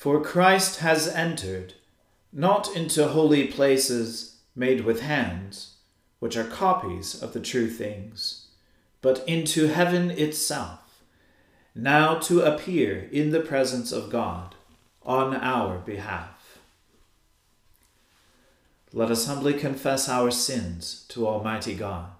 For Christ has entered, not into holy places made with hands, which are copies of the true things, but into heaven itself, now to appear in the presence of God on our behalf. Let us humbly confess our sins to Almighty God.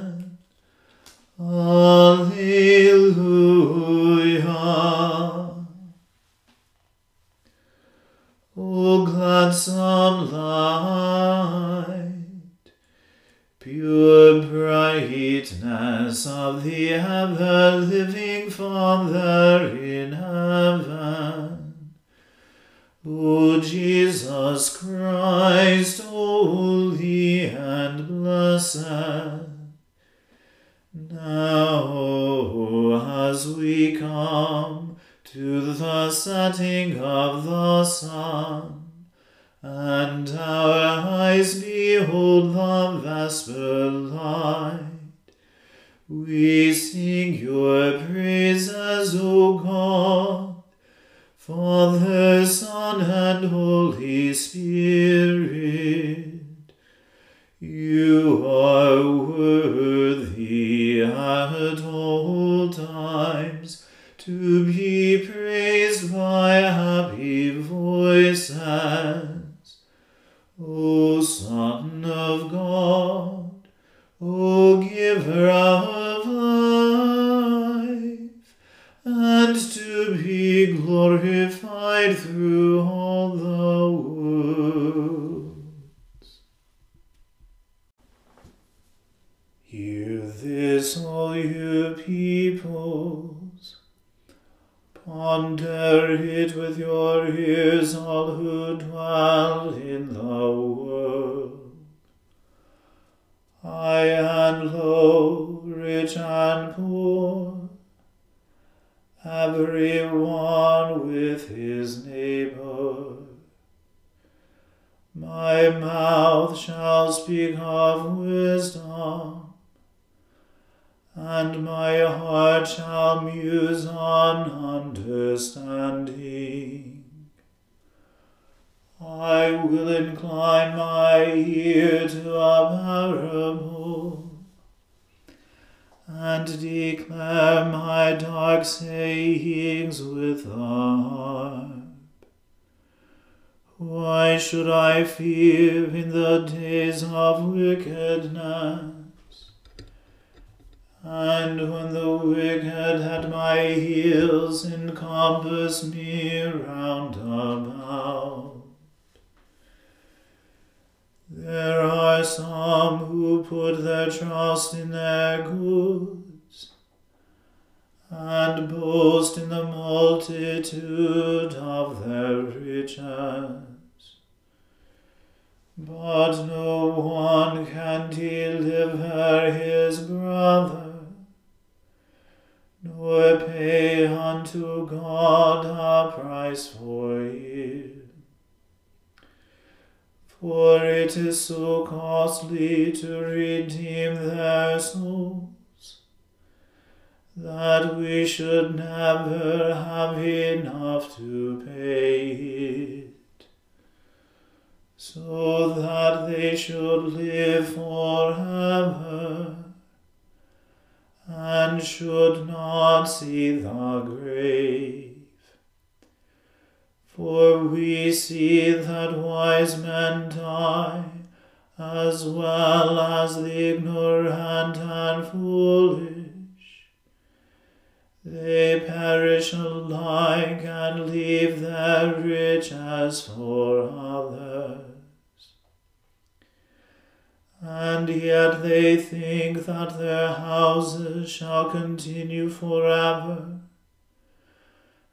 Alleluia. God, Father, Son, and Holy Spirit. You are worthy at all times to be Ponder it with your ears, all who dwell in the world. High and low, rich and poor, every one with his neighbor. My mouth shall speak of wisdom and my heart shall muse on understanding. I will incline my ear to a parable, and declare my dark sayings with the harp. Why should I fear in the days of wickedness? And when the wicked had my heels encompass me round about. There are some who put their trust in their goods, and boast in the multitude of their riches. But no one can deliver his brother nor pay unto God a price for him. For it is so costly to redeem their souls, that we should never have enough to pay it, so that they should live forever and should not see the grave. For we see that wise men die, as well as the ignorant and foolish. They perish alike and leave their riches for others and yet they think that their houses shall continue forever,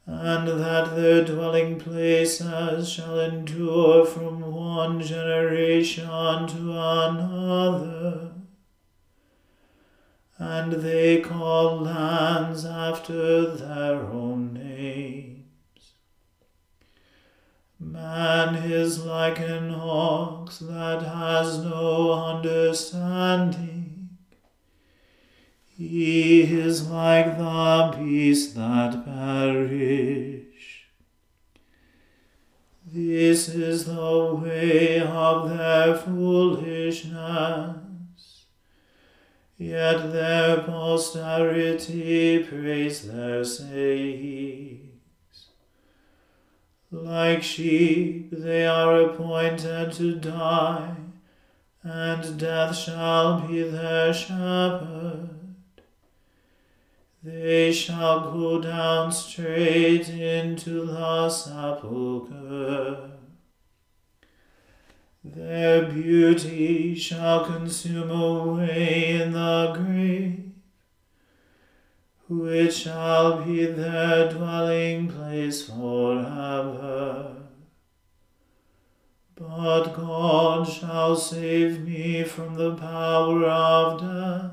and that their dwelling places shall endure from one generation to another. And they call lands after their own name. Man is like an ox that has no understanding. He is like the beasts that perish. This is the way of their foolishness, yet their posterity praise their saying. Like sheep they are appointed to die, and death shall be their shepherd. They shall go down straight into the sepulchre. Their beauty shall consume away in the grave which shall be their dwelling place forever. But God shall save me from the power of death,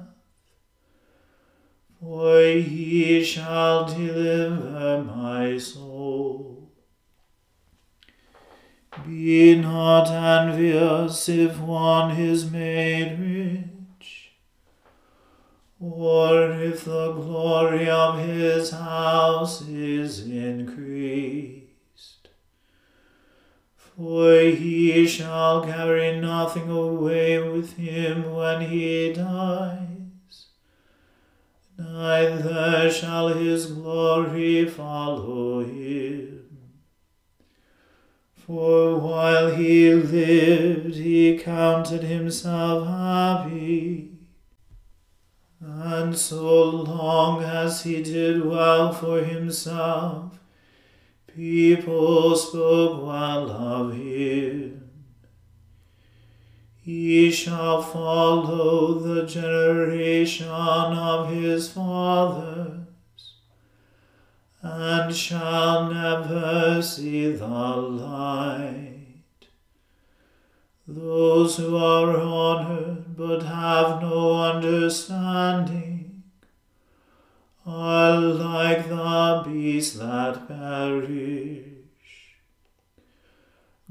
for he shall deliver my soul. Be not envious if one is made or if the glory of his house is increased. For he shall carry nothing away with him when he dies, neither shall his glory follow him. For while he lived, he counted himself happy and so long as he did well for himself, people spoke well of him. He shall follow the generation of his fathers, and shall never see the light. Those who are honored but have no understanding are like the beasts that perish.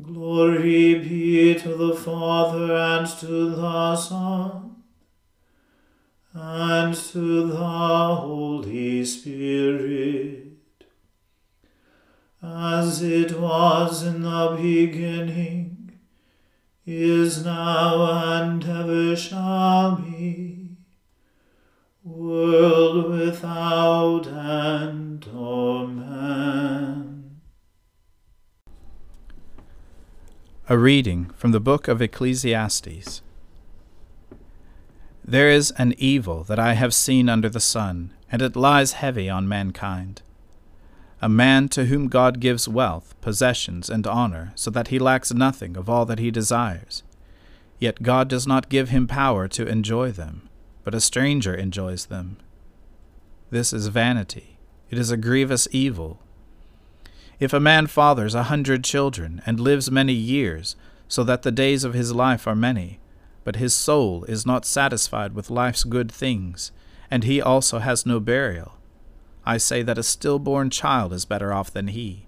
Glory be to the Father and to the Son and to the Holy Spirit, as it was in the beginning, is now, and ever shall be, world without end. Amen. A reading from the book of Ecclesiastes. There is an evil that I have seen under the sun, and it lies heavy on mankind. A man to whom God gives wealth, possessions, and honor, so that he lacks nothing of all that he desires. Yet God does not give him power to enjoy them, but a stranger enjoys them. This is vanity. It is a grievous evil. If a man fathers a hundred children, and lives many years, so that the days of his life are many, but his soul is not satisfied with life's good things, and he also has no burial. I say that a stillborn child is better off than he.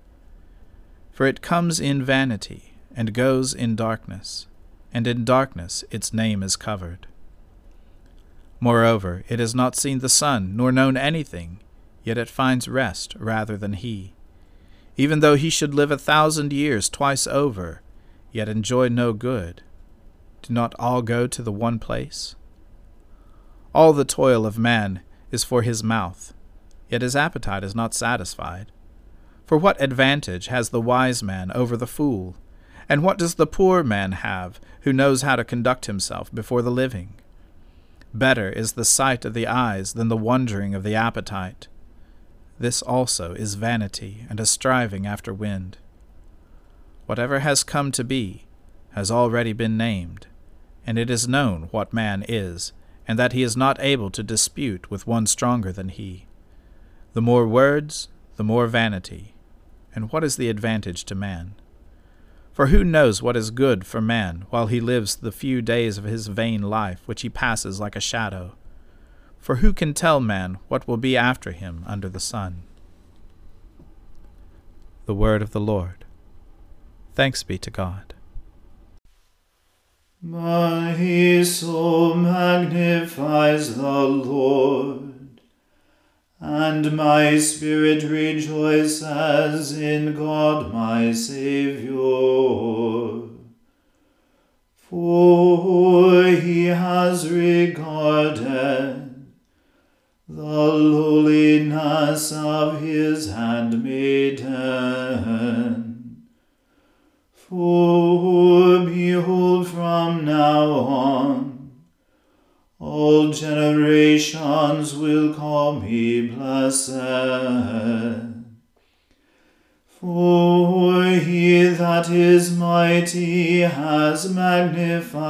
For it comes in vanity, and goes in darkness, and in darkness its name is covered. Moreover, it has not seen the sun, nor known anything, yet it finds rest rather than he. Even though he should live a thousand years twice over, yet enjoy no good, do not all go to the one place? All the toil of man is for his mouth, yet his appetite is not satisfied. For what advantage has the wise man over the fool? And what does the poor man have, who knows how to conduct himself before the living? Better is the sight of the eyes than the wondering of the appetite. This also is vanity and a striving after wind. Whatever has come to be has already been named, and it is known what man is, and that he is not able to dispute with one stronger than he. The more words, the more vanity. And what is the advantage to man? For who knows what is good for man while he lives the few days of his vain life which he passes like a shadow? For who can tell man what will be after him under the sun? The Word of the Lord. Thanks be to God. My soul magnifies the Lord, and my spirit rejoices in God my Saviour. For he has regarded the lowliness of his handmaiden. For behold, from now on, all generations will blessed. For he that is mighty has magnified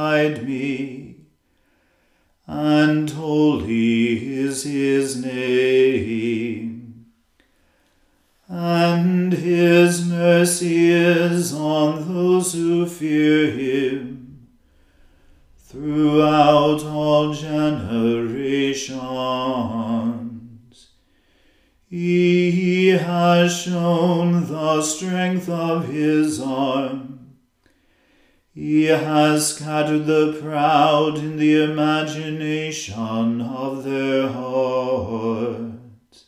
He has scattered the proud in the imagination of their heart.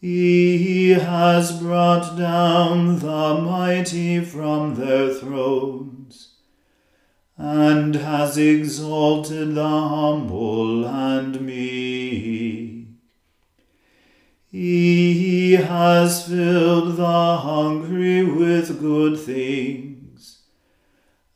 He has brought down the mighty from their thrones, and has exalted the humble and meek. He has filled the hungry with good things,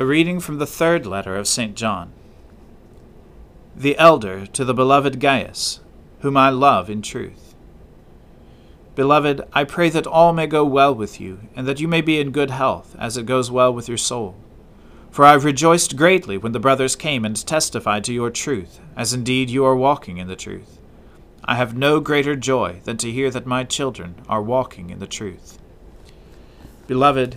A reading from the third letter of St. John. The elder to the beloved Gaius, whom I love in truth. Beloved, I pray that all may go well with you, and that you may be in good health, as it goes well with your soul. For I have rejoiced greatly when the brothers came and testified to your truth, as indeed you are walking in the truth. I have no greater joy than to hear that my children are walking in the truth. Beloved,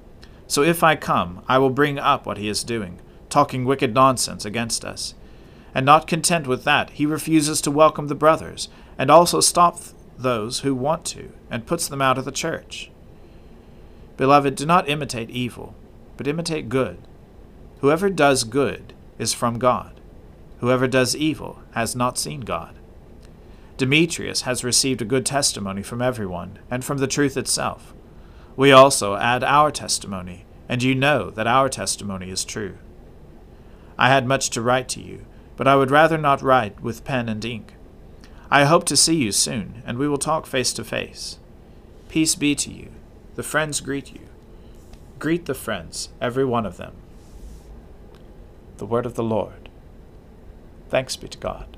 So if I come, I will bring up what he is doing, talking wicked nonsense against us. And not content with that, he refuses to welcome the brothers, and also stops those who want to, and puts them out of the church. Beloved, do not imitate evil, but imitate good. Whoever does good is from God. Whoever does evil has not seen God. Demetrius has received a good testimony from everyone, and from the truth itself. We also add our testimony, and you know that our testimony is true. I had much to write to you, but I would rather not write with pen and ink. I hope to see you soon, and we will talk face to face. Peace be to you. The friends greet you. Greet the friends, every one of them. The word of the Lord. Thanks be to God.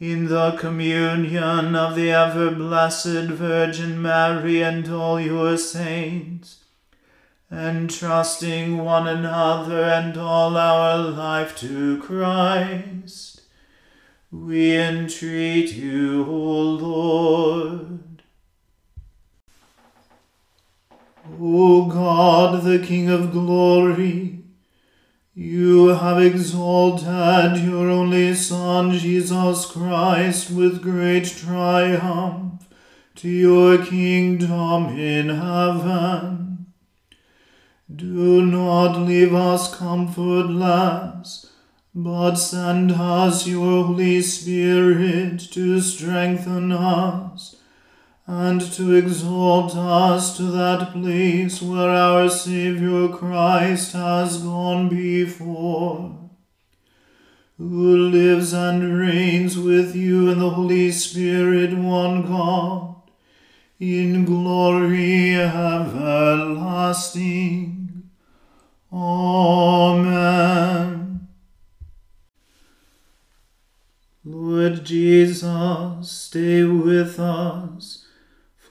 in the communion of the ever blessed Virgin Mary and all your saints entrusting one another and all our life to Christ, we entreat you, O Lord. O God, the King of glory, you have exalted your only Son, Jesus Christ, with great triumph to your kingdom in heaven. Do not leave us comfortless, but send us your Holy Spirit to strengthen us and to exalt us to that place where our Saviour Christ has gone before, who lives and reigns with you in the Holy Spirit, one God in glory everlasting. Amen. Lord Jesus, stay with us,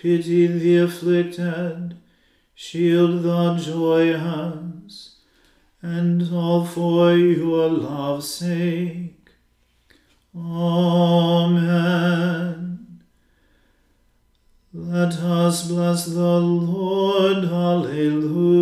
Pity the afflicted. Shield the joyous. And all for your love's sake. Amen. Let us bless the Lord. Alleluia.